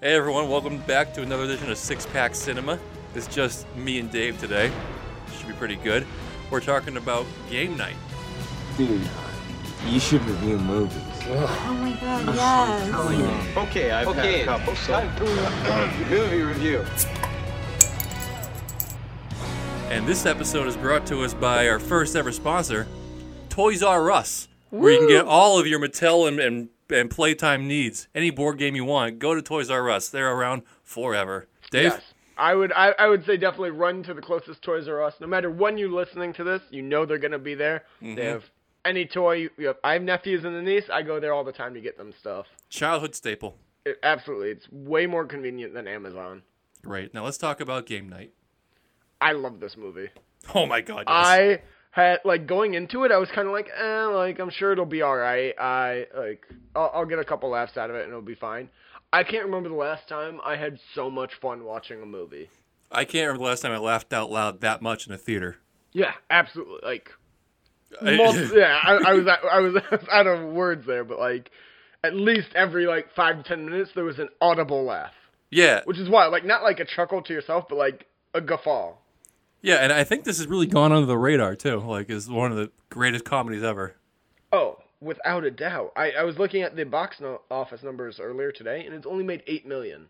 Hey everyone, welcome back to another edition of Six Pack Cinema. It's just me and Dave today. Should be pretty good. We're talking about game night. Dude, you should review movies. Oh my god, yes. Okay, I've Okay, had a couple. So. time for movie review. And this episode is brought to us by our first ever sponsor, Toys R Us, where you can get all of your Mattel and, and, and Playtime needs. Any board game you want, go to Toys R Us. They're around forever. Dave? Yes. I would I, I would say definitely run to the closest Toys R Us. No matter when you're listening to this, you know they're gonna be there. Mm-hmm. They have any toy. You you have, I have nephews and a niece. I go there all the time to get them stuff. Childhood staple. It, absolutely, it's way more convenient than Amazon. Great. Now let's talk about game night. I love this movie. Oh my god. Yes. I had like going into it, I was kind of like, eh, like I'm sure it'll be all right. I like I'll, I'll get a couple laughs out of it and it'll be fine. I can't remember the last time I had so much fun watching a movie. I can't remember the last time I laughed out loud that much in a theater. Yeah, absolutely. Like Multi- yeah, I, I was I was out of words there, but like at least every like five to ten minutes there was an audible laugh, yeah. which is why like not like a chuckle to yourself, but like a guffaw. Yeah, and I think this has really gone under the radar too. Like, is one of the greatest comedies ever. Oh, without a doubt. I, I was looking at the box no- office numbers earlier today, and it's only made eight million,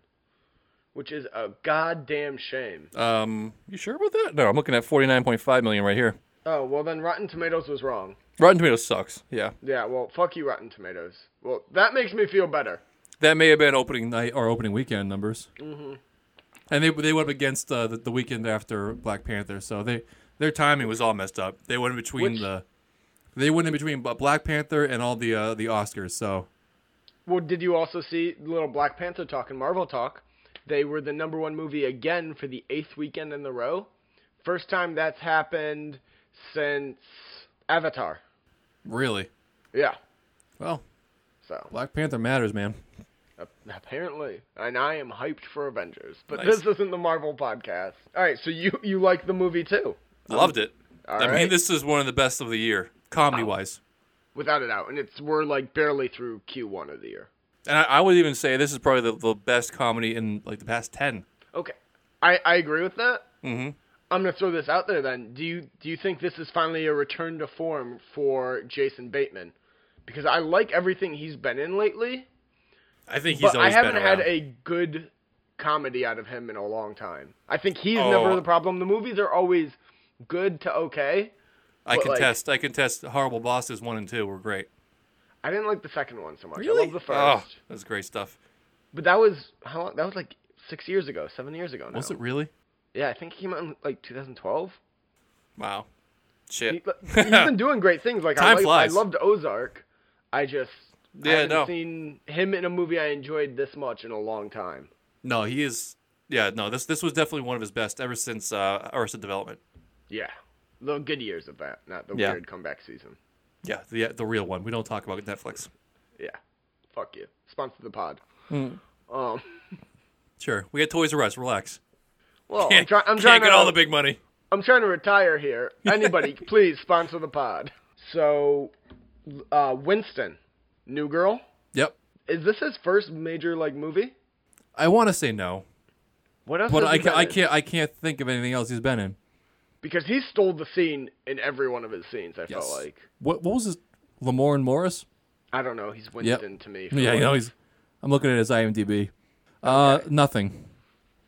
which is a goddamn shame. Um, you sure about that? No, I'm looking at 49.5 million right here. Oh well, then Rotten Tomatoes was wrong. Rotten Tomatoes sucks. Yeah, Yeah, well, fuck you, Rotten Tomatoes. Well, that makes me feel better. that may have been opening night or opening weekend numbers. Mm-hmm. And they they went up against uh, the, the weekend after Black Panther, so they their timing was all messed up. They went in between Which- the they went in between Black Panther and all the uh, the Oscars. So Well, did you also see little Black Panther talk and Marvel talk? They were the number one movie again for the eighth weekend in a row. First time that's happened since Avatar. really, Yeah. well, So Black Panther matters, man. Ap- apparently, and I am hyped for Avengers. But Nice. this isn't the Marvel podcast. All right, so you you like the movie too, I Loved it. All I mean, this is one of the best of the year, comedy wise. without a doubt, and it's we're like barely through Q1 of the year. And I, I would even say this is probably the, the best comedy in like the past ten. Okay, I I agree with that. Mm-hmm. I'm gonna throw this out there then. Do you do you think this is finally a return to form for Jason Bateman? Because I like everything he's been in lately, I think he's but I haven't been had a good comedy out of him in a long time. I think he's Oh. never the problem. The movies are always good to okay. I but, like- contest. I contest. Horrible Bosses one and two were great. I didn't like the second one so much. Really? I love the first, Oh, that's great stuff. but that was how long? That was like six years ago, seven years ago now. Was it really? Yeah, I think he came out in like 2012. Wow. He, Shit. he's been doing great things. Like Time I, like, flies. I loved Ozark. I just I Yeah, haven't no. seen him in a movie I enjoyed this much in a long time. No, he is. Yeah, no. This this was definitely one of his best ever since uh, Arrested Development. Yeah, the good years of that, not the Yeah. weird comeback season. Yeah, the the real one. We don't talk about Netflix. Yeah, fuck you. Sponsor the pod. Hmm. Um, Sure, we got Toys R Us. Relax. well, I'm, Can't, try- I'm trying get to all the big money. I'm trying to retire here. Anybody, please sponsor the pod. So, uh, Winston, New Girl. Yep. Is this his first major like movie? I want to say no, What else? but I he can, been I can't I can't think of anything else he's been in. because he stole the scene in every one of his scenes. I Yes. felt like. What what was his? Lamorne Morris. I don't know. He's Winston to me. Yeah, you know he's. I'm looking at his IMDb. Uh, nothing.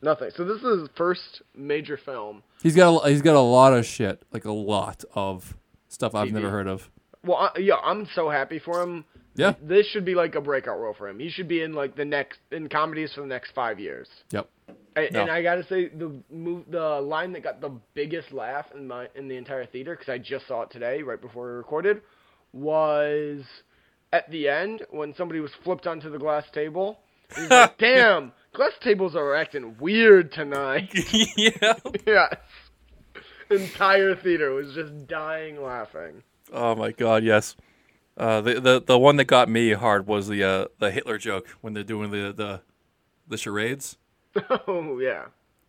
nothing. So this is his first major film. He's got a, he's got a lot of shit, like a lot of stuff I've TV. never heard of. Well, I, yeah, I'm so happy for him. Yeah. This should be like a breakout role for him. He should be in like the next in comedies for the next five years. Yep. I, No. And I gotta say the move, the line that got the biggest laugh in my in the entire theater because I just saw it today right before we recorded was at the end when somebody was flipped onto the glass table. He's like, "Damn, glass tables are acting weird tonight." yeah. yes. Entire theater was just dying laughing. Oh my god, yes. Uh, the, the the one that got me hard was the uh, the Hitler joke when they're doing the the, the charades. oh yeah.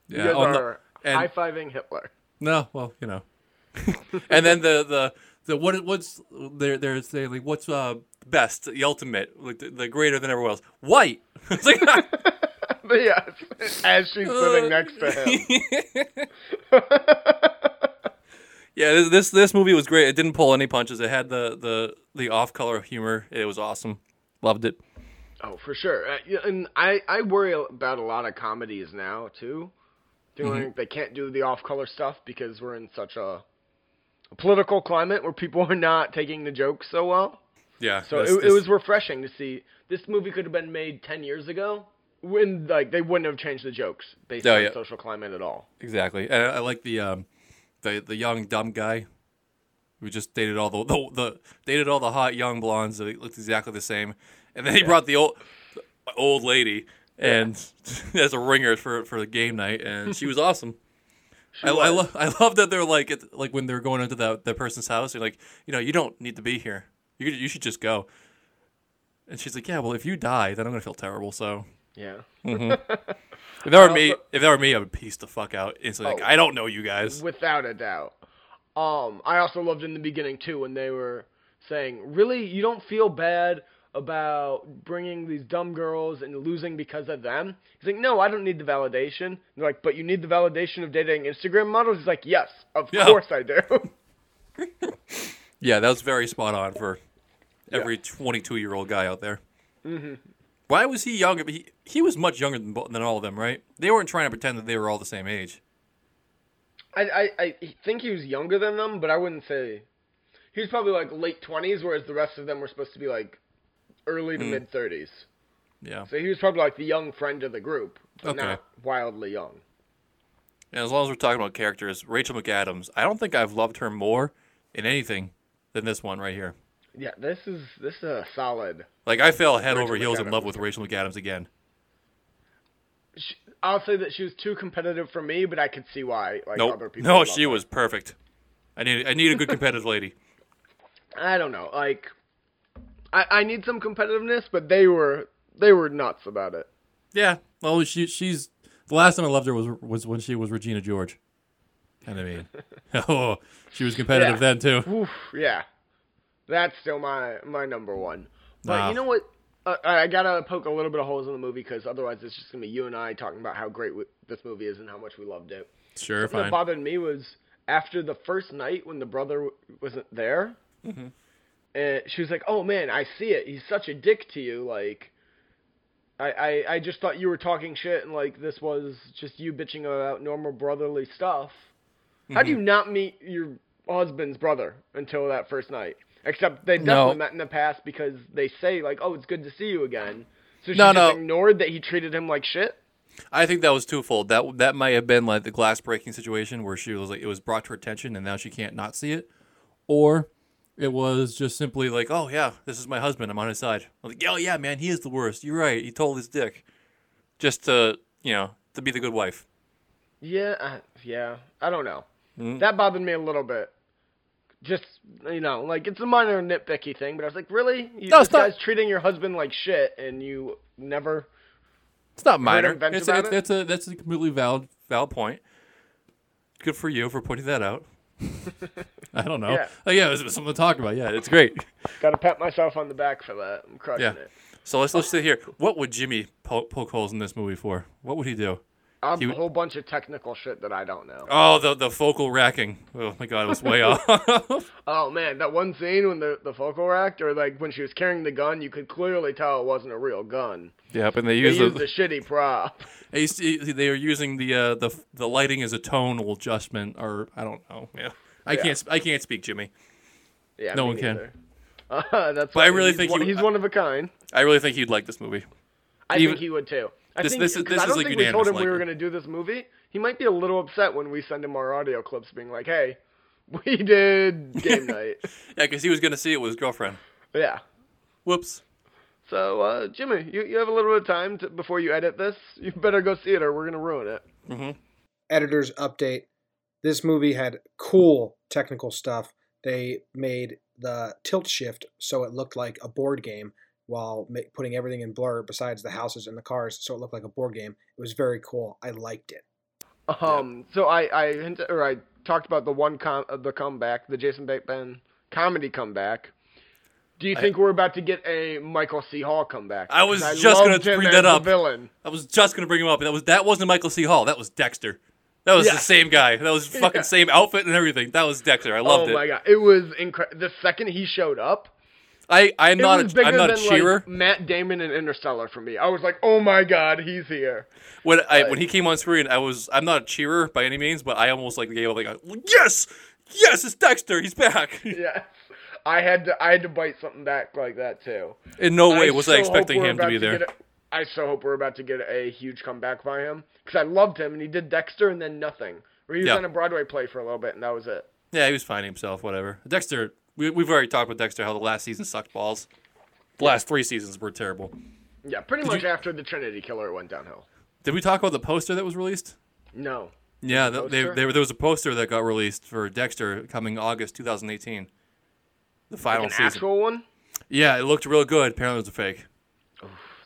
Yeah. you guys are high fiving Hitler. no, well, you know. and then the the the what what's they're they're saying like what's uh best the ultimate like the, the greater than everyone else white. It's like, as she's sitting next to him. Yeah, this, this this movie was great. It didn't pull any punches. It had the the the off color humor. It was awesome. Loved it. Oh, for sure. Uh, and I, I worry about a lot of comedies now, too. Feeling like they can't do the off color stuff because we're in such a, a political climate where people are not taking the jokes so well. Yeah. So this- it, it was refreshing to see. This movie could have been made 10 years ago when, like, they wouldn't have changed the jokes based Oh, on yeah. social climate at all. exactly. And I, I like the um the the young dumb guy who just dated all the the, the dated all the hot young blondes that looked exactly the same, and then he brought the old old lady and as a ringer for for the game night, and she was awesome. I, I, lo- I love that they're like it, like when they're going into that that person's house. They're like, you know, you don't need to be here. You you should just go. And she's like, yeah, well, if you die, then I'm gonna feel terrible. So Yeah. if that were me, if that were me, I would piece the fuck out instantly. Like, Oh. I don't know you guys. Without a doubt. Um, I also loved in the beginning too when they were saying, "Really, you don't feel bad about bringing these dumb girls and losing because of them?" He's like, "No, I don't need the validation." They're like, "But you need the validation of dating Instagram models." He's like, "Yes, of Yeah. course I do." Yeah, that was very spot on for every 22 year old guy out there. Mm-hmm. Why was he younger? He he was much younger than than all of them, right? They weren't trying to pretend that they were all the same age. I, I I think he was younger than them, but I wouldn't say he was probably like late twenties, whereas the rest of them were supposed to be like early to hmm. mid thirties. Yeah. So he was probably like the young friend of the group, but Okay. not wildly young. And as long as we're talking about characters, Rachel McAdams, I don't think I've loved her more in anything than this one right here. Yeah, this is this is a solid. Like I fell head Rachel over heels in love with Rachel McAdams again. She, I'll say that she was too competitive for me, but I could see why. Like other people. No, she her. was perfect. I need I need a good competitive lady. I don't know. Like, I I need some competitiveness, but they were they were nuts about it. Yeah. Well, she she's the last time I loved her was was when she was Regina George. Kind of mean. oh, she was competitive Yeah. then too. Oof, yeah, that's still my my number one. But you know what? Uh, I gotta poke a little bit of holes in the movie because otherwise it's just gonna be you and I talking about how great w- this movie is and how much we loved it. Sure, Something fine. bothered me was after the first night when the brother w- wasn't there, Mm-hmm. and she was like, "Oh man, I see it. He's such a dick to you. Like, I, I, I just thought you were talking shit, and like this was just you bitching about normal brotherly stuff. How do Mm-hmm. you not meet your husband's brother until that first night? Except they No. definitely met in the past because they say like, "Oh, it's good to see you again." So she No, no. ignored that he treated him like shit. I think that was twofold. That that might have been like the glass breaking situation where she was like it was brought to her attention and now she can't not see it, or it was just simply like, oh yeah, this is my husband. I'm on his side. I'm like, oh yeah, man, he is the worst. You're right. He told his dick, just to you know to be the good wife. Yeah, uh, yeah. I don't know. Mm-hmm. That bothered me a little bit. Just you know, like it's a minor nitpicky thing, but I was like, really? You, No, this not- guy's treating your husband like shit, and you never. It's not minor. him vent It's, about it's, it? that's a that's a completely valid valid point. Good for you for pointing that out. I don't know. Yeah. Oh, yeah, it was something to talk about. Yeah, it's great. Got to pat myself on the back for that. I'm crushing Yeah. it. So let's let's sit here. What would Jimmy po- poke holes in this movie for? What would he do? Um, He a whole bunch of technical shit that I don't know. Oh, the the focal racking. Oh my god, it was way off. Oh man, that one scene when the the focal racked, or like when she was carrying the gun, you could clearly tell it wasn't a real gun. yep, and they They used used the, a shitty prop. they, they were using the uh, the the lighting as a tonal adjustment, or I don't know. Yeah, I Yeah. can't I can't speak Jimmy. Yeah, No one can. Uh, that's. But I really he's think one, he- he's one of a kind. I really think he'd like this movie. I Even- think he would too. I This- think this is- this I don't like think we told unanimous him we were going to do this movie. He might be a little upset when we send him our audio clips, being like, "Hey, we did game night." Yeah, because he was gonna see it with his girlfriend. Yeah. Whoops. So, uh, Jimmy, you, you have a little bit of time to, before you edit this. You better go see it, or we're gonna ruin it. editor's update. This movie had cool technical stuff. They made the tilt shift so it looked like a board game while ma- putting everything in blur besides the houses and the cars so it looked like a board game. It was very cool. I liked it. Um, so I I hinted, or I talked about the one com uh, the comeback, the Jason Bateman comedy comeback. Do you think we're about to get a Michael C. Hall comeback? I was 'Cause just gonna loved bring that up. Villain. I was just gonna bring him up. That was that wasn't Michael C. Hall. That was Dexter. That was Yeah. the same guy. That was fucking Yeah. same outfit and everything. That was Dexter. I loved it. oh it. my god, it was incredible. The second he showed up, I I'm it not was a, bigger I'm not a cheerer. like Matt Damon and Interstellar for me. I was like, oh my god, he's here. when I when he came on screen, I was I'm not a cheerer by any means, but I almost like gave up like a, yes, yes, it's Dexter. He's back. Yes, I had to. I had to bite something back like that too. In no way was so I expecting him to be there. get a- I so hope we're about to get a huge comeback by him because I loved him and he did Dexter and then nothing. Or he was Yeah. on a Broadway play for a little bit and that was it. Yeah, he was finding himself. Whatever. Dexter. We, we've already talked about Dexter. How the last season sucked balls. The last three seasons were terrible. Yeah, pretty much after the Trinity Killer it went downhill. Did we talk about the poster that was released? No. Yeah, The th they, poster? they, there was a poster that got released for Dexter coming August 2018. The final An season. actual one? Yeah, it looked real good. Apparently, it was a fake.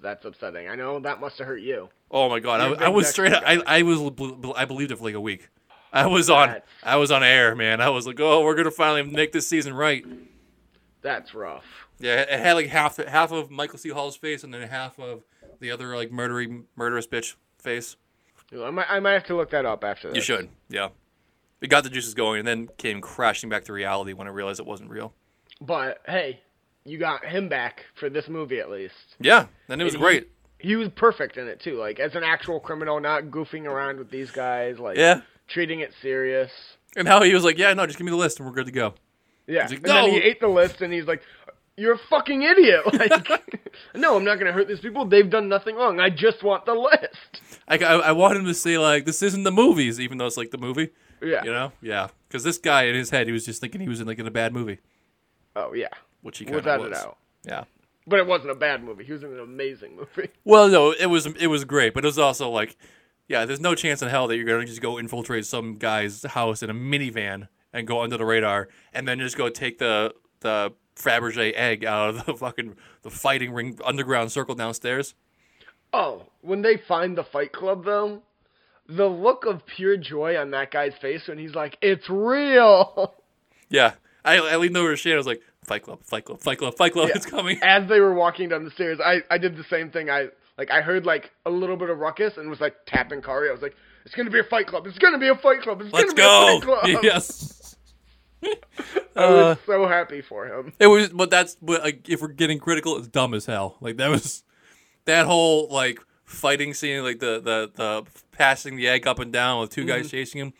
That's upsetting. I know that must have hurt you. Oh my god, You're a I, I was Dexter straight. up- I. I was I believed it for like a week. I was on That's- I was on air, man. I was like, oh, we're gonna finally make this season right. That's rough. Yeah, it had like half half of Michael C. Hall's face and then half of the other like murdery murderous bitch face. I might, I might have to look that up after this. You should, yeah. It got the juices going and then came crashing back to reality when I realized it wasn't real. But hey, you got him back for this movie at least. Yeah, and it was And he- great. He was perfect in it too, like as an actual criminal, not goofing around with these guys, like Yeah, treating it serious. and how he was like, yeah, no, just give me the list and we're good to go. Yeah, like, and then he ate the list, and he's like, "You're a fucking idiot!" Like, no, I'm not gonna hurt these people. They've done nothing wrong. I just want the list. I, I, I want him to say like, this isn't the movies, even though it's like the movie. Yeah. You know? Yeah. Because this guy in his head, he was just thinking he was in like in a bad movie, Oh yeah, which he kind of was. doubt. Yeah. But it wasn't a bad movie. He was in an amazing movie. Well, no, it was it was great, but it was also like, yeah, there's no chance in hell that you're gonna just go infiltrate some guy's house in a minivan and go under the radar, and then just go take the the Fabergé egg out of the fucking the fighting ring underground circle downstairs. Oh, when they find the Fight Club though, the look of pure joy on that guy's face when he's like, "It's real." Yeah, I, I leaned over to Shane. I was like, "Fight Club, Fight Club, Fight Club, Fight Club, Yeah. it's coming." As they were walking down the stairs, I I did the same thing. I like I heard like a little bit of ruckus and was like tapping Kari. I was like, "It's gonna be a Fight Club. It's gonna be a Fight Club. It's Let's gonna be a Fight Club." Yes. I was Uh, so happy for him. It was, but that's but like if we're getting critical, it's dumb as hell. Like that was that whole like fighting scene, like the the the passing the egg up and down with 2 Mm-hmm. guys chasing him.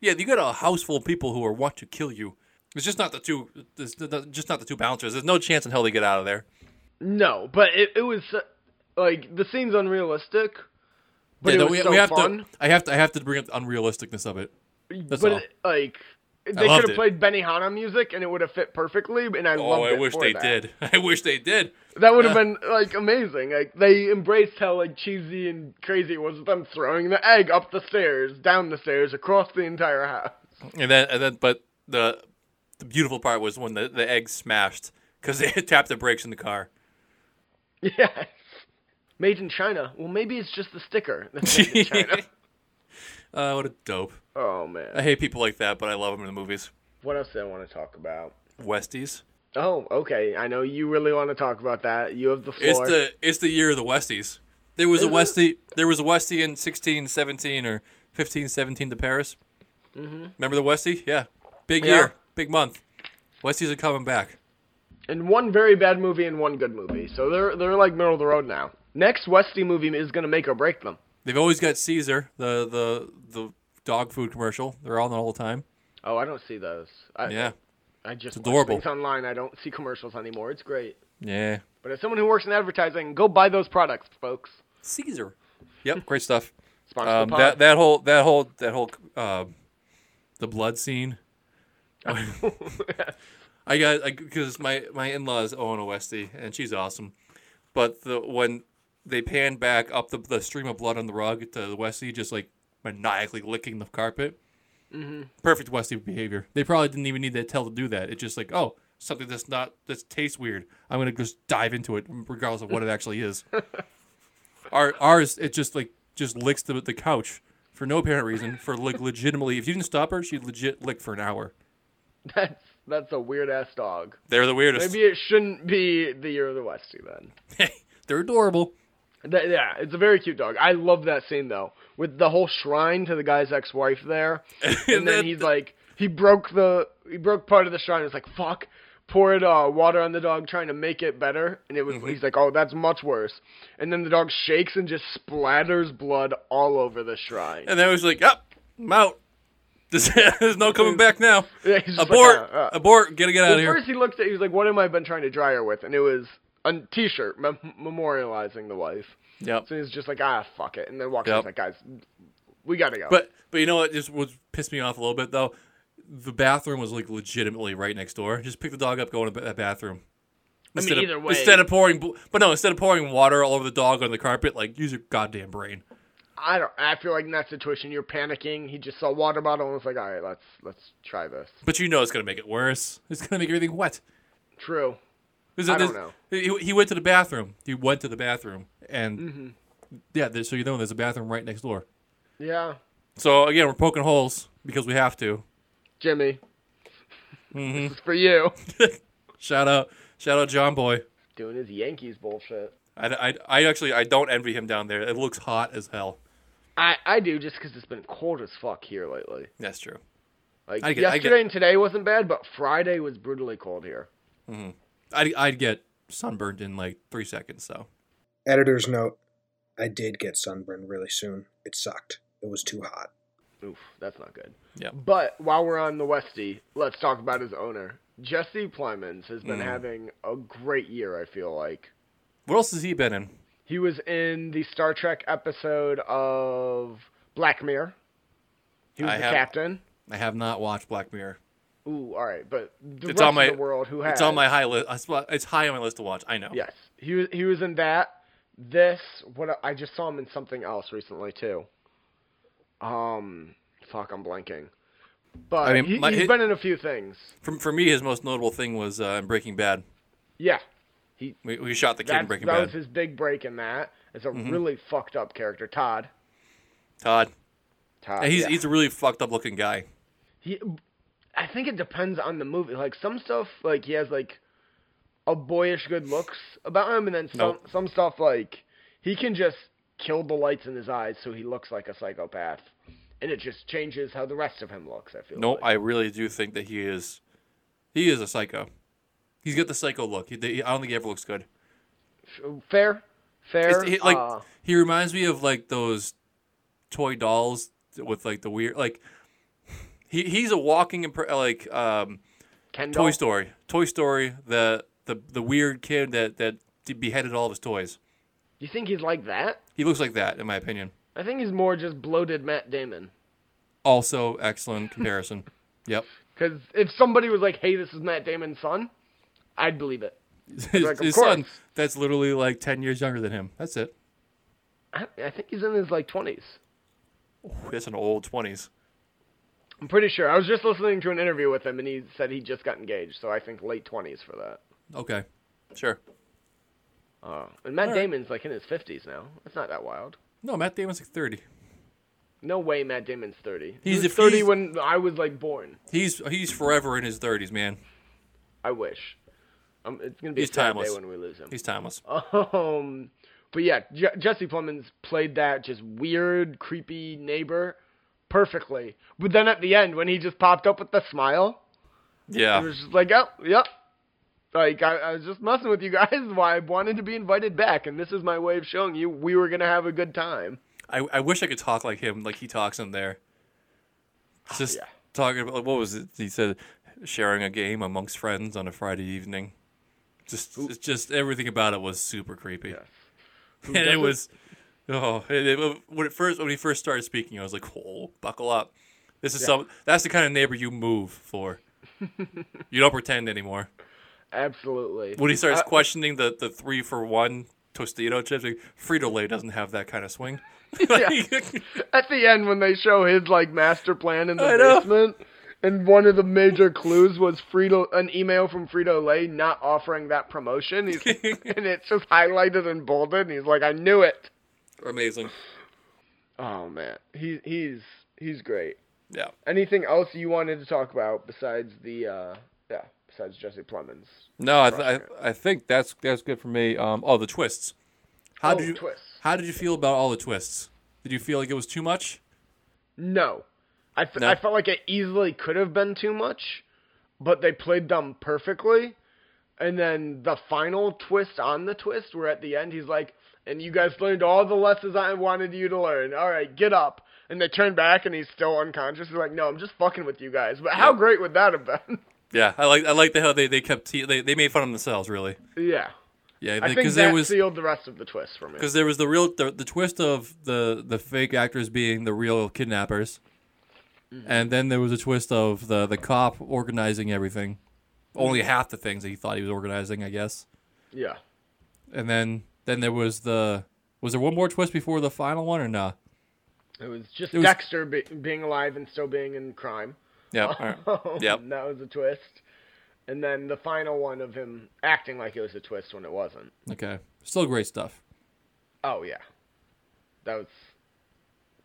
Yeah, you got a house full of people who are want to kill you. It's just not the two, it's just not the two bouncers. There's no chance in hell they get out of there. No, but it it was uh, like the scene's unrealistic, but yeah, it no, was we, so we have fun. to. I have to. I have to bring up the unrealisticness of it. That's but all. it, like they could have played Benihana music and it would have fit perfectly. And I oh, love it. Oh, I wish they that. did. I wish they did. That would have Yeah. been like amazing. Like they embraced how like cheesy and crazy it was with them throwing the egg up the stairs, down the stairs, across the entire house. And then, and then, but the the beautiful part was when the the egg smashed because they had tapped the brakes in the car. Yes. Made in China. Well, maybe it's just the sticker that's made in China. Uh, what a dope. oh man. I hate people like that, but I love them in the movies. What else do I want to talk about? Westies. Oh, okay. I know you really want to talk about that. You have the floor. It's the it's the year of the Westies. There was a Is it? Westie. There was a Westie in sixteen seventeen or fifteen seventeen to Paris. Mm-hmm. Remember the Westie? Yeah. Big Yeah. year, big month. Westies are coming back. and one very bad movie and one good movie. So they're they're like middle of the road now. Next Westy movie is gonna make or break them. They've always got Cesar, the the the dog food commercial. They're on all the time. Oh, I don't see those. I, Yeah, I just It's adorable. things online. I don't see commercials anymore. It's great. yeah. But as someone who works in advertising, go buy those products, folks. Cesar. Yep, great stuff. Sponsor Um, that that whole that whole that whole uh, the blood scene. I got because my my in laws own a Westie and she's awesome, but the when they pan back up the, the stream of blood on the rug to the Westie just like maniacally licking the carpet. Mm-hmm. Perfect Westie behavior. They probably didn't even need to tell to do that. It's just like oh something that's not that tastes weird. I'm gonna just dive into it regardless of what it actually is. Our ours it just like just licks the the couch for no apparent reason for like legitimately. If you didn't stop her, she'd legit lick for an hour. That's That's a weird ass dog. They're the weirdest. Maybe it shouldn't be the year of the Westie then. Hey, They're adorable. That, yeah, it's a very cute dog. I love that scene though, with the whole shrine to the guy's ex-wife there, and then he's like, he broke the, he broke part of the shrine. It's like fuck, poured uh, water on the dog trying to make it better, and it was. Mm-hmm. He's like, oh, that's much worse. And then the dog shakes and just splatters blood all over the shrine. And then it was like, up, I'm out. There's, no coming back now. Yeah, he's just like, Abort, "Uh, uh." abort, gotta get out Well, of here. first he looked at, he was like, what am I been trying to dry her with? And it was a T-shirt mem- memorializing the wife. Yep. So he's just like, ah, fuck it, and then walks Yep. like, guys, we gotta go. But but you know what? Just what pissed me off a little bit though. The bathroom was like legitimately right next door. Just pick the dog up, go in the ba- bathroom. I mean, Instead either of, way- instead of pouring, but no, instead of pouring water all over the dog on the carpet, like use your goddamn brain. I don't. I feel like in that situation, you're panicking. He just saw a water bottle and was like, all right, let's let's try this. But you know it's gonna make it worse. It's gonna make everything wet. True. I don't know. He, he went to the bathroom. He went to the bathroom, and Mm-hmm. yeah, there's, so you know there's a bathroom right next door. Yeah, So again, we're poking holes because we have to. Jimmy. Mm-hmm. This is for you. Shout out, shout out, John Boy. Doing his Yankees bullshit. I, I, I actually I don't envy him down there. It looks hot as hell. I I do just because it's been cold as fuck here lately. That's true. Like get- yesterday and today wasn't bad, but Friday was brutally cold here. I'd, I'd get sunburned in like three seconds. So Editor's note: I did get sunburned really soon. It sucked. It was too hot. Oof, that's not good. yeah, But while we're on the Westie, let's talk about his owner. Jesse Plemons has Mm. been having a great year, I feel like. what else has he been in? He was in the Star Trek episode of Black Mirror. He was I the have- captain. I have not watched Black Mirror. Ooh, all right, but the It's rest on my- of the world who has It's on my high list. It's high on my list to watch. I know. Yes, he was. He was in that. This what I just saw him in something else recently too. Um, fuck, I'm blanking. But I mean, he, my- he's hit- been in a few things. For, for me, his most notable thing was uh, in Breaking Bad. Yeah, We, we shot the kid in Breaking that Bad. That was his big break in that. It's a Mm-hmm. really fucked up character, Todd. Todd. Todd. And he's yeah. he's a really fucked up looking guy. he I think it depends on the movie. Like some stuff like he has like a boyish good looks about him and then some Nope. some stuff like he can just kill the lights in his eyes so he looks like a psychopath. And it just changes how the rest of him looks, I feel No, like. I really do think that he is he is a psycho. He's got the psycho look. He, I don't think he ever looks good. fair. Fair. He, like uh, he reminds me of like those toy dolls with like the weird like he he's a walking impre- like um Kendall. Toy Story. Toy Story the the the weird kid that that beheaded all of his toys. You think he's like that? He looks like that in my opinion. I think he's more just bloated Matt Damon. Also excellent comparison. Yep. Because if somebody was like, "Hey, this is Matt Damon's son," I'd believe it. His, Like, his son that's literally like 10 years younger than him. That's it. I, I think he's in his like twenties. That's an old 20s. I'm pretty sure. I was just listening to an interview with him, and he said he just got engaged. So I think late twenties for that. Okay. Sure. Uh, and Matt All right. Damon's like in his fifties now. It's not that wild. No, Matt Damon's like 30. No way, Matt Damon's thirty. He He's- was thirty he's- when I was like born. He's he's forever in his 30s, man. I wish. Um, it's gonna be He's a timeless. day when we lose him. He's timeless. Um, but yeah, Je- Jesse Plemons played that just weird, creepy neighbor perfectly. But then at the end, when he just popped up with the smile, yeah, it was just like, oh, yep. Like I, I was just messing with you guys. Why I wanted to be invited back, and this is my way of showing you we were gonna have a good time. I, I wish I could talk like him, like he talks in there. Just yeah. talking about what was it? He said sharing a game amongst friends on a Friday evening. Just it's just everything about it was super creepy. Yes. and it was oh it, it- when it first when he first started speaking, I was like, "Oh, buckle up! This is some that's the kind of neighbor you move for. you don't pretend anymore." Absolutely. When he starts Uh, questioning the, the three for one Tostito chips, like, Frito Lay doesn't have that kind of swing. At the end, when they show his like master plan in the I know. basement, and one of the major clues was Frito, an email from Frito Lay not offering that promotion. He's, and it's just highlighted and bolded. And he's like, "I knew it." Amazing. Oh man, he he's he's great. Yeah. Anything else you wanted to talk about besides the uh, Yeah, besides Jesse Plemons. No, I, th- I I think that's that's good for me. Um, oh, the twists. How oh, did you twists. How did you feel about all the twists? Did you feel like it was too much? No. I, f- No? I felt like it easily could have been too much, but they played them perfectly. And then the final twist on the twist, where at the end he's like, and you guys learned all the lessons I wanted you to learn. All right, get up. And they turn back and he's still unconscious. He's like, no, I'm just fucking with you guys. But how great would that have been? Yeah, I like I like the how they they kept te- they they made fun of themselves really. yeah. Yeah, I think because that there was sealed the rest of the twist for me. because there was the real the, the twist of the the fake actors being the real kidnappers, Mm-hmm. and then there was a twist of the the cop organizing everything, only half the things that he thought he was organizing, I guess. Yeah. And then then there was the was there one more twist before the final one or no? It was just It was- Dexter be- being alive and still being in crime. Yeah. all right. Yep. that was a twist. And then the final one of him acting like it was a twist when it wasn't. Okay. Still great stuff. Oh yeah, that was.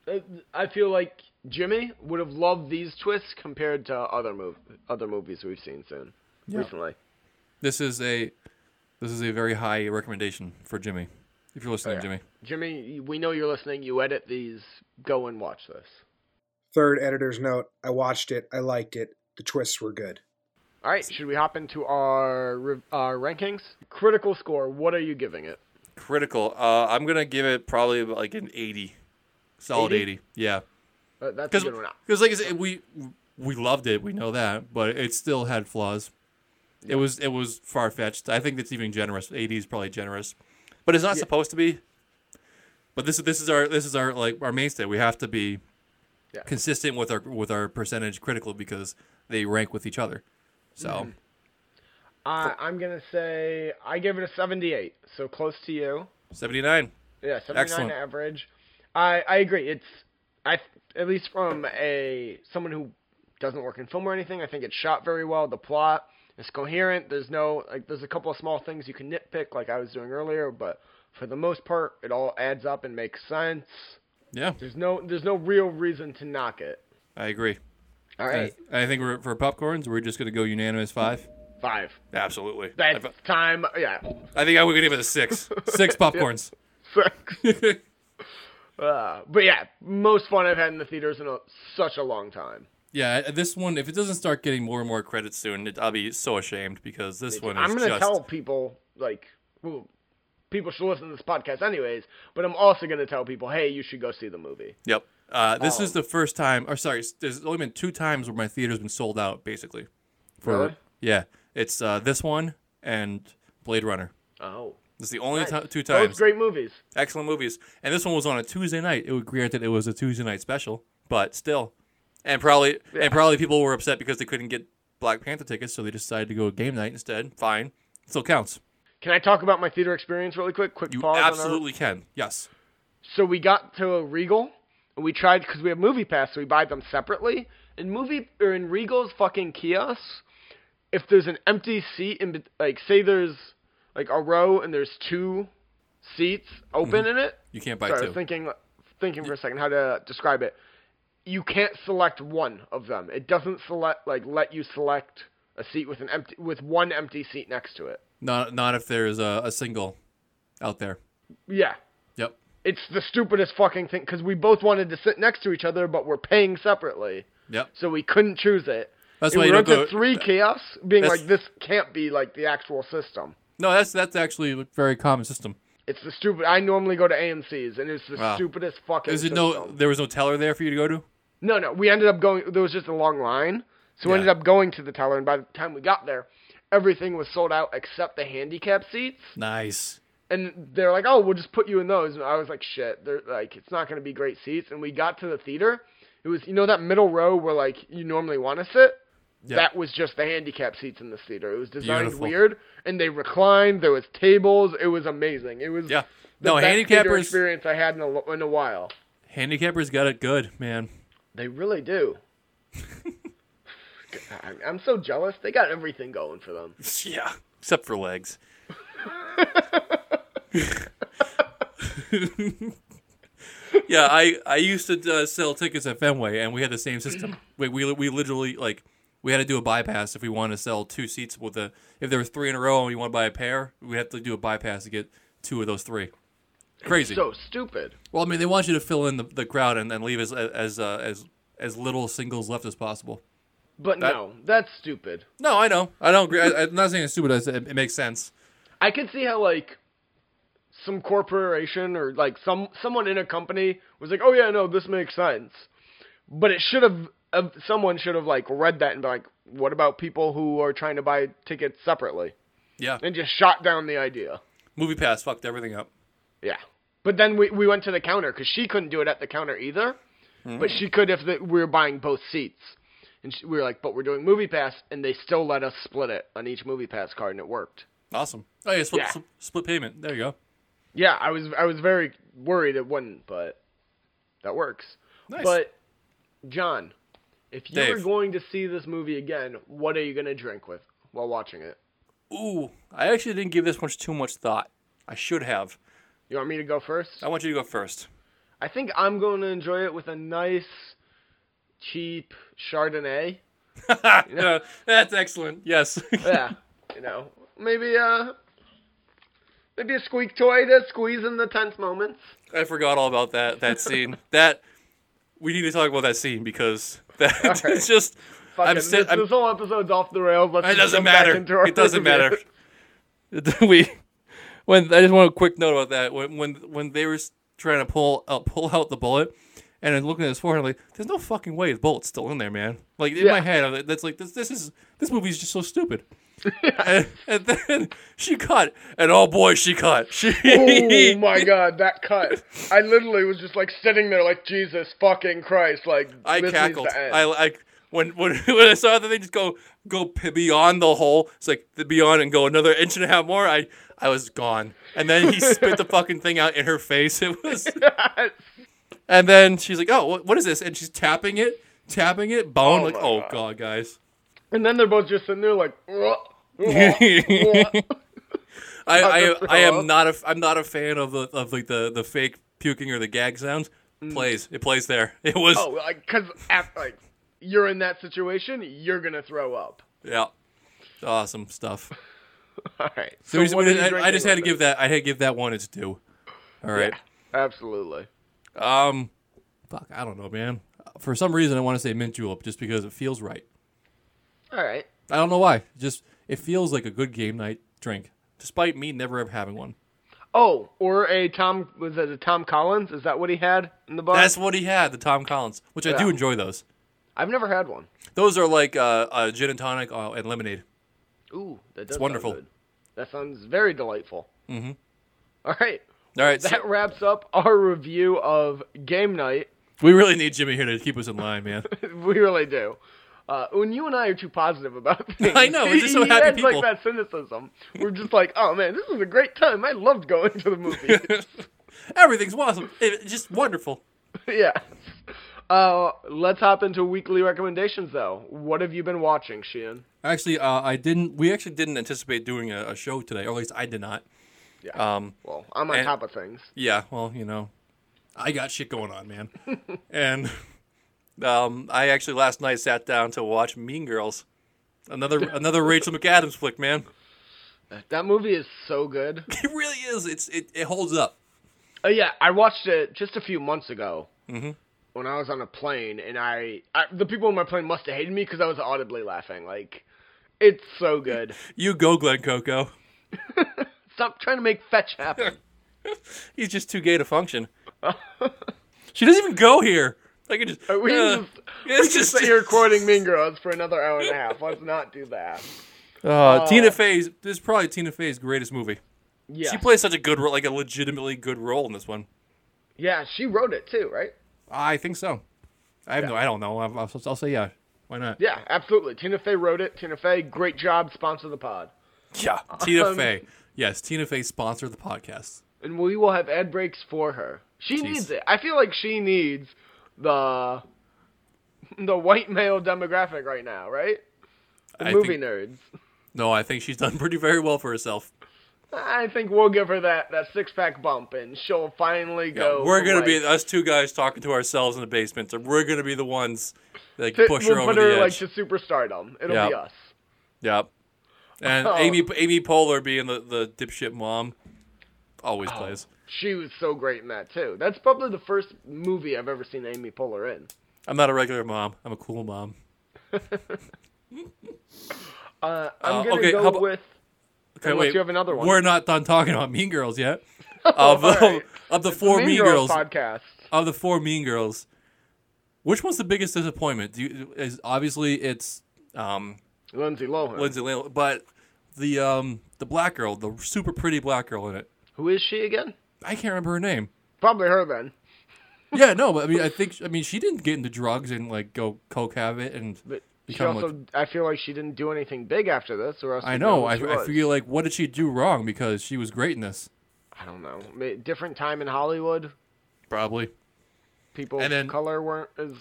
uh, I feel like Jimmy would have loved these twists compared to other mov- other movies we've seen soon recently. This is a this is a very high recommendation for Jimmy. If you're listening, yeah. Jimmy. Jimmy, we know you're listening. You edit these. Go and watch this. Third editor's note: I watched it. I liked it. The twists were good. All right, should we hop into our our rankings? Critical score. What are you giving it? Critical. Uh, I'm gonna give it probably like an 80, solid 80? 80. Yeah, Uh, that's a good one. Because, like I said, we we loved it. We know that, but it still had flaws. It was it was far fetched. I think it's even generous. 80 is probably generous, but it's not supposed to be. But this is this is our this is our like our mainstay. We have to be Yeah. consistent with our with our percentage critical because they rank with each other. So. Mm-hmm. Uh, I'm gonna say I give it a 78, so close to you. 79. Yeah, 79 Excellent. average. I I agree. It's I at least from a someone who doesn't work in film or anything. I think it's shot very well. The plot is coherent. There's no like there's a couple of small things you can nitpick like I was doing earlier, but for the most part, it all adds up and makes sense. Yeah, There's no there's no real reason to knock it. I agree. All right, I, I think we're for popcorns. We're just gonna go unanimous five. five. Absolutely. That's I, time. Yeah, I think I would give it a six. Six popcorns. six. Uh, but yeah, most fun I've had in the theaters in a, such a long time. Yeah, this one. If it doesn't start getting more and more credit soon, it, I'll be so ashamed because this one is I'm gonna just. tell people like, well, people should listen to this podcast anyways. But I'm also gonna tell people, hey, you should go see the movie. Yep. Uh, this Oh. is the first time, or sorry, there's only been two times where my theater's been sold out, basically. For Really? yeah, it's uh, this one and Blade Runner. Oh, It's the only nice. ti- two Both times. great movies. Excellent movies. And this one was on a Tuesday night. It was granted it was a Tuesday night special, but still. And probably Yeah. and probably people were upset because they couldn't get Black Panther tickets, so they decided to go game night instead. Fine. Still counts. Can I talk about my theater experience really quick? Quick You pause. that? absolutely can. Yes. So we got to a Regal, and we tried because we have Movie Pass, so we buy them separately. In movie or in Regal's fucking kiosks, if there's an empty seat in, like say there's like a row and there's two seats open mm-hmm. in it. You can't buy Sorry, I was thinking thinking for a second how to describe it. You can't select one of them. It doesn't select like let you select a seat with an empty with one empty seat next to it. Not not if there's a, a single out there. Yeah, Yep. it's the stupidest fucking thing because we both wanted to sit next to each other, but we're paying separately, Yep. so we couldn't choose it. That's And why we you went to three kiosks, being like, "This can't be like the actual system." No, that's that's actually a very common system. It's the stupid. I normally go to AMC's, and it's the Wow. stupidest fucking. Is it system. no? There was no teller there for you to go to. No, no. We ended up going. There was just a long line, so we Yeah. ended up going to the teller. And by the time we got there, everything was sold out except the handicap seats. Nice. And they're like, "Oh, we'll just put you in those." And I was like, "Shit!" They're like, "It's not going to be great seats." And we got to the theater. It was, you know, that middle row where like you normally want to sit. Yeah. That was just the handicap seats in this theater. It was designed Beautiful. weird, and they reclined. There was tables. It was amazing. It was Yeah. the No, best handicappers. experience I had in a, in a while. Handicappers got it good, man. They really do. I- I'm so jealous. They got everything going for them. Yeah, except for legs. yeah, I I used to uh, sell tickets at Fenway, and we had the same system. We we, we literally like we had to do a bypass if we wanted to sell two seats with a. If there was three in a row and we want to buy a pair, we have to do a bypass to get two of those three. Crazy. So stupid. well, I mean, they want you to fill in the, the crowd and, and leave as as uh, as as little singles left as possible. But That- no, that's stupid. No, I know. I don't agree. I, I'm not saying it's stupid. It, it makes sense. I could see how like some corporation or like some someone in a company was like, "Oh yeah, no, this makes sense," but it should have. Uh, someone should have like read that and be like, "What about people who are trying to buy tickets separately?" Yeah. And just shot down the idea. Movie Pass fucked everything up. Yeah. But then we we went to the counter because she couldn't do it at the counter either, hmm. but she could if the, we were buying both seats. And she, we were like, "But we're doing movie pass," and they still let us split it on each movie pass card, and it worked. Awesome. Oh yeah, split, Yeah. split, split payment. There you go. Yeah, I was I was very worried it wouldn't, but that works. Nice. But John, if you were going to see this movie again, what are you gonna drink with while watching it? Ooh, I actually didn't give this much too much thought. I should have. You want me to go first? I want you to go first. I think I'm going to enjoy it with a nice, cheap Chardonnay. Yeah, that's excellent. Yes. Yeah, you know, maybe uh, maybe a squeak toy to squeeze in the tense moments. I forgot all about that that scene. that we need to talk about that scene because that right. it's just. Fuck I'm it, this, I'm- this whole episode's off the rails. Let's It doesn't matter. It doesn't matter. we when I just want a quick note about that. When when when they were trying to pull out pull out the bullet and I'm looking at his forehead I'm like there's no fucking way his bullet's still in there man. Like in Yeah. my head I'm that's like this this is this movie's just so stupid. And, and then she cut. And oh boy she cut. She oh my god, that cut! I literally was just like sitting there, like Jesus fucking Christ, like I cackled Needs to end. I like when when when I saw that they just go go beyond the hole it's like the beyond and go another inch and a half more I I was gone and then he spit the fucking thing out in her face it was And then she's like, "Oh, what, what is this?" And she's tapping it, tapping it, bone. Oh like, oh God. god, guys. and then they're both just sitting there, like. "Ugh, ugh, I, I, I am not a, I'm not a fan of the of like the the fake puking or the gag sounds. Plays, it plays there. It was, Mm. Oh, like, cause af- like you're in that situation, you're gonna throw up. yeah, awesome stuff. All right. So, we just- what are you I, I just had to give that. I had to give that one its due. All right. Yeah, absolutely. Um, fuck, I don't know, man. For some reason, I want to say mint julep just because it feels right. All right. I don't know why. Just it feels like a good game night drink, despite me never ever having one. Oh, or a Tom was it a Tom Collins? Is that what he had in the bar? That's what he had, the Tom Collins, which I do enjoy those. I've never had one. Those are like uh, uh, gin and tonic uh, and lemonade. Ooh, that does wonderful. Sound good. That sounds very delightful. Mm-hmm. All right. All right, so That wraps up our review of Game Night. we really need Jimmy here to keep us in line, man. we really do. Uh, when you and I are too positive about things, I know, we're just so happy people. like that cynicism. We're just like, oh man, this was a great time. I loved going to the movie. Everything's awesome. It- it's just wonderful. yes. Uh, let's hop into weekly recommendations, though. What have you been watching, Sheehan? Actually, uh, I didn't. We actually didn't anticipate doing a, a show today, or at least I did not. Yeah. Um, well, I'm on and- top of things. yeah. Well, you know, I got shit going on, man. and um, I actually last night sat down to watch Mean Girls, another another Rachel McAdams flick, man. That movie is so good. It really is. It's it, it holds up. Uh, yeah, I watched it just a few months ago Mhm. When I was on a plane, and I, I the people on my plane must have hated me because I was audibly laughing. Like, it's so good. You go, Glenn Coco. Stop trying to make fetch happen. He's just too gay to function. She doesn't even go here. I can just. Uh, we uh, can just, we can just- sit here quoting Mean Girls for another hour and a half. Let's not do that. Uh, Tina Fey's. This is probably Tina Fey's greatest movie. Yeah, She plays such a good role, like a legitimately good role in this one. yeah, she wrote it too, right? I think so. I have no. I don't know. I'll, I'll, I'll say yeah. Why not? Yeah, absolutely. Tina Fey wrote it. Tina Fey, great job. Sponsor the pod. Yeah. Tina Um, Fey. Yes, Tina Fey sponsored the podcast. and we will have ad breaks for her. She Jeez. needs it. I feel like she needs the the white male demographic right now, right? The I movie think- nerds. No, I think she's done pretty very well for herself. I think we'll give her that, that six pack bump, and she'll finally Yeah, go. we're gonna be us two guys talking to ourselves in the basement. So we're gonna be the ones that to- push we'll her over put the edge. like to superstardom. It'll Yeah. be us. Yep. And Oh. Amy Amy Poehler being the the dipshit mom, always Oh. plays. She was so great in that too. That's probably the first movie I've ever seen Amy Poehler in. I'm not a regular mom. I'm a cool mom. Uh, I'm Uh, gonna okay, go about- with. Okay, Unless wait. you have another one. We're not done talking about Mean Girls yet. Of the, Alright. of the four Mean Mean, Girls Girls, podcast. of the four Mean Girls, which one's the biggest disappointment? Do you, is obviously it's um, Lindsay Lohan. Lindsay Lohan, but the um, the black girl, the super pretty black girl in it. Who is she again? I can't remember her name. Probably her then. Yeah, no, but I mean, I think I mean she didn't get into drugs and like go coke habit and But she also, like. I feel like she didn't do anything big after this, or else. I we'd know. I, I feel like what did she do wrong? Because she was great in this. I don't know. Different time in Hollywood. Probably. People And of color weren't as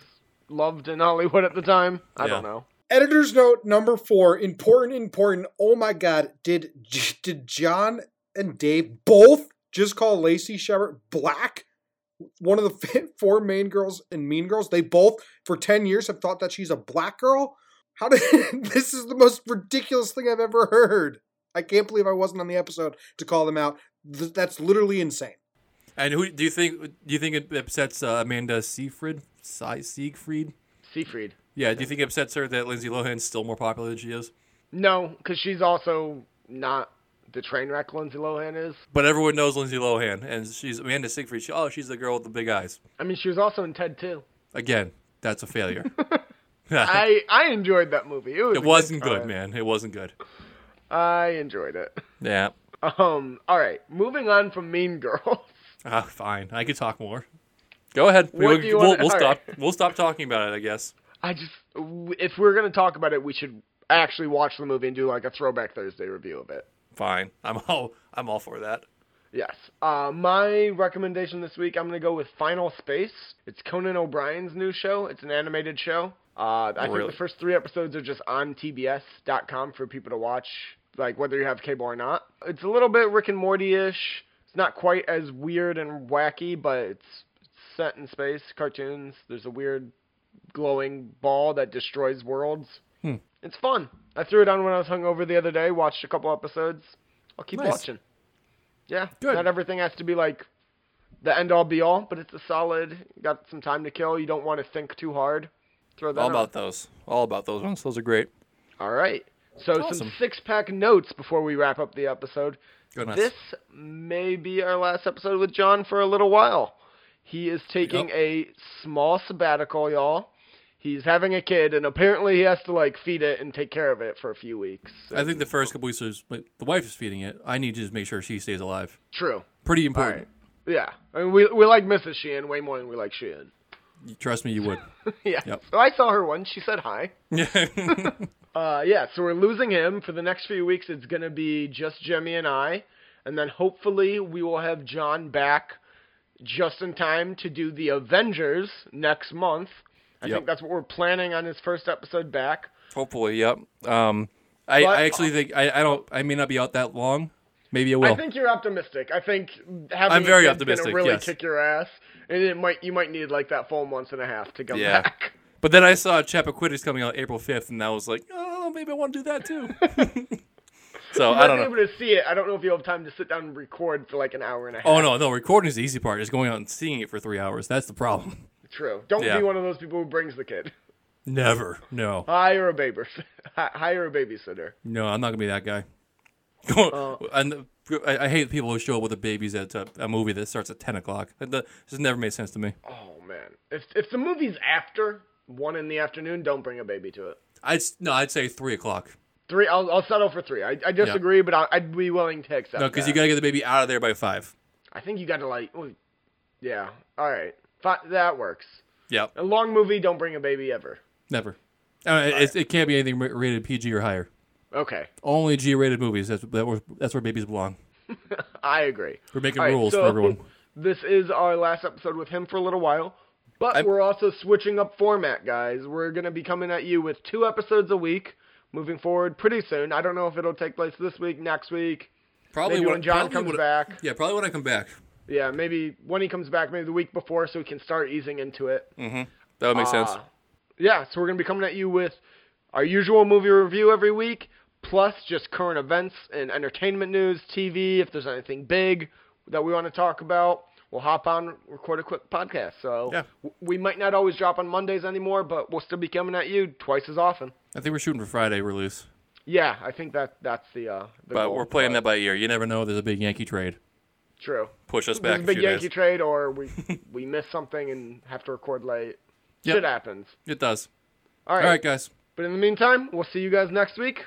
loved in Hollywood at the time. I don't know. Editor's note number four. Important, important. Oh my God! Did did John and Dave both just call Lacey Chabert black? One of the four main girls in Mean Girls. They both for ten years have thought that she's a black girl. How did this is the most ridiculous thing I've ever heard. I can't believe I wasn't on the episode to call them out. Th- That's literally insane. And who do you think? Do you think it upsets uh, Amanda Seyfried? Sie- Siegfried? Seafried. Yeah. Do you think it upsets her that Lindsay Lohan's still more popular than she is? No, because she's also not the train wreck Lindsay Lohan is. But everyone knows Lindsay Lohan, and she's Amanda Siegfried. She, oh, she's the girl with the big eyes. I mean, she was also in Ted too. Again, that's a failure. I I enjoyed that movie. It, was it wasn't good, time. man. It wasn't good. I enjoyed it. Yeah. Um. All right. Moving on from Mean Girls. Ah, fine. I could talk more. Go ahead. We'll do you we'll, we'll stop. right. We'll stop talking about it. I guess. I just, if we're gonna talk about it, we should actually watch the movie and do like a Throwback Thursday review of it. Fine. I'm all. I'm all for that. Yes. Uh, my recommendation this week, I'm gonna go with Final Space. It's Conan O'Brien's new show. It's an animated show. Uh, I Really? think the first three episodes are just on TBS.com for people to watch, like whether you have cable or not. It's a little bit Rick and Morty-ish. It's not quite as weird and wacky, but it's set in space, cartoons. There's a weird glowing ball that destroys worlds. Hmm. It's fun. I threw it on when I was hungover the other day. Watched a couple episodes. I'll keep Nice. watching. Yeah, Good. not everything has to be like the end all be all, but it's a solid. Got some time to kill. You don't want to think too hard. Throw that All on. about those. All about those ones. Those are great. All right. So Awesome. some six pack notes before we wrap up the episode. Goodness. This may be our last episode with John for a little while. He is taking Yep. a small sabbatical, y'all. He's having a kid, and apparently he has to like feed it and take care of it for a few weeks. I think the first couple weeks is but the wife is feeding it. I need to just make sure she stays alive. True. Pretty important. right. Yeah. I mean, we we like Mrs. Sheehan way more than we like Sheehan. Trust me, you would. yeah. Yep. So I saw her once. She said hi. Yeah. Uh, yeah, so we're losing him for the next few weeks. It's gonna be just Jemmy and I, and then hopefully we will have John back just in time to do the Avengers next month. I Yep. think that's what we're planning on his first episode back. Hopefully, yep. Um, I, But- I actually think I, I don't. I may not be out that long. Maybe I will. I think you're optimistic. I think having I'm very optimistic, Gonna really yes. kick your ass, and it might you might need like that full month and a half to come Yeah. back. But then I saw Chappaquiddick's coming out April 5th, and I was like, oh, maybe I want to do that too. so You I don't know. able to see it. I don't know if you'll have time to sit down and record for like an hour and a half. Oh no, no, recording is the easy part. Is going out and seeing it for three hours. That's the problem. True. Don't Yeah. be one of those people who brings the kid. Never. No. Hire a baby. Hire a babysitter. No, I'm not gonna be that guy. Uh, and I, I hate people who show up with the babies at a, a movie that starts at 10 o'clock. That that just never made sense to me. Oh man, if if the movie's after one in the afternoon, don't bring a baby to it. I'd no, I'd say three o'clock. Three, I'll I'll settle for three. I, I disagree, but I, I'd be willing to accept. No, because you gotta get the baby out of there by five. I think you got to like, well, yeah. All right, that works. Yep, A long movie, don't bring a baby ever. never. Uh, it, it can't be anything rated PG or higher. Okay, Only G-rated movies. That's that where, that's where babies belong. I agree. We're making right, rules so for everyone. This is our last episode with him for a little while. But I'm- we're also switching up format, guys. We're going to be coming at you with two episodes a week moving forward pretty soon. I don't know if it'll take place this week, next week, Probably when John probably comes when- back. Yeah, probably when I come back. Yeah, maybe when he comes back, maybe the week before, so we can start easing into it. That would make sense. Uh, Yeah, so we're gonna be coming at you with our usual movie review every week, plus just current events and entertainment news, TV. If there's anything big that we want to talk about, we'll hop on, record a quick podcast. So Yeah. w- we might not always drop on Mondays anymore, but we'll still be coming at you twice as often. I think we're shooting for Friday release, Yeah, I think that that's the uh. The but we're playing that by ear. You never know. There's a big Yankee trade. True. Push us back a a big Yankee days. trade, or we we miss something and have to record late. Yep. Shit happens. It does. All right. All right, guys. But in the meantime, we'll see you guys next week.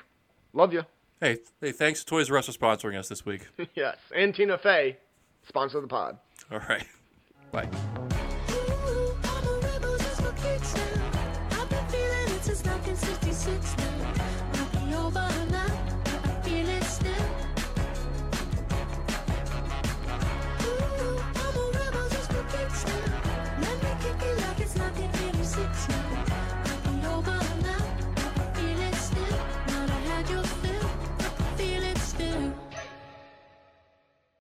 Love you. Hey, hey, thanks to Toys R Us for sponsoring us this week. yes. And Tina Fey, sponsor the pod. All right. Bye.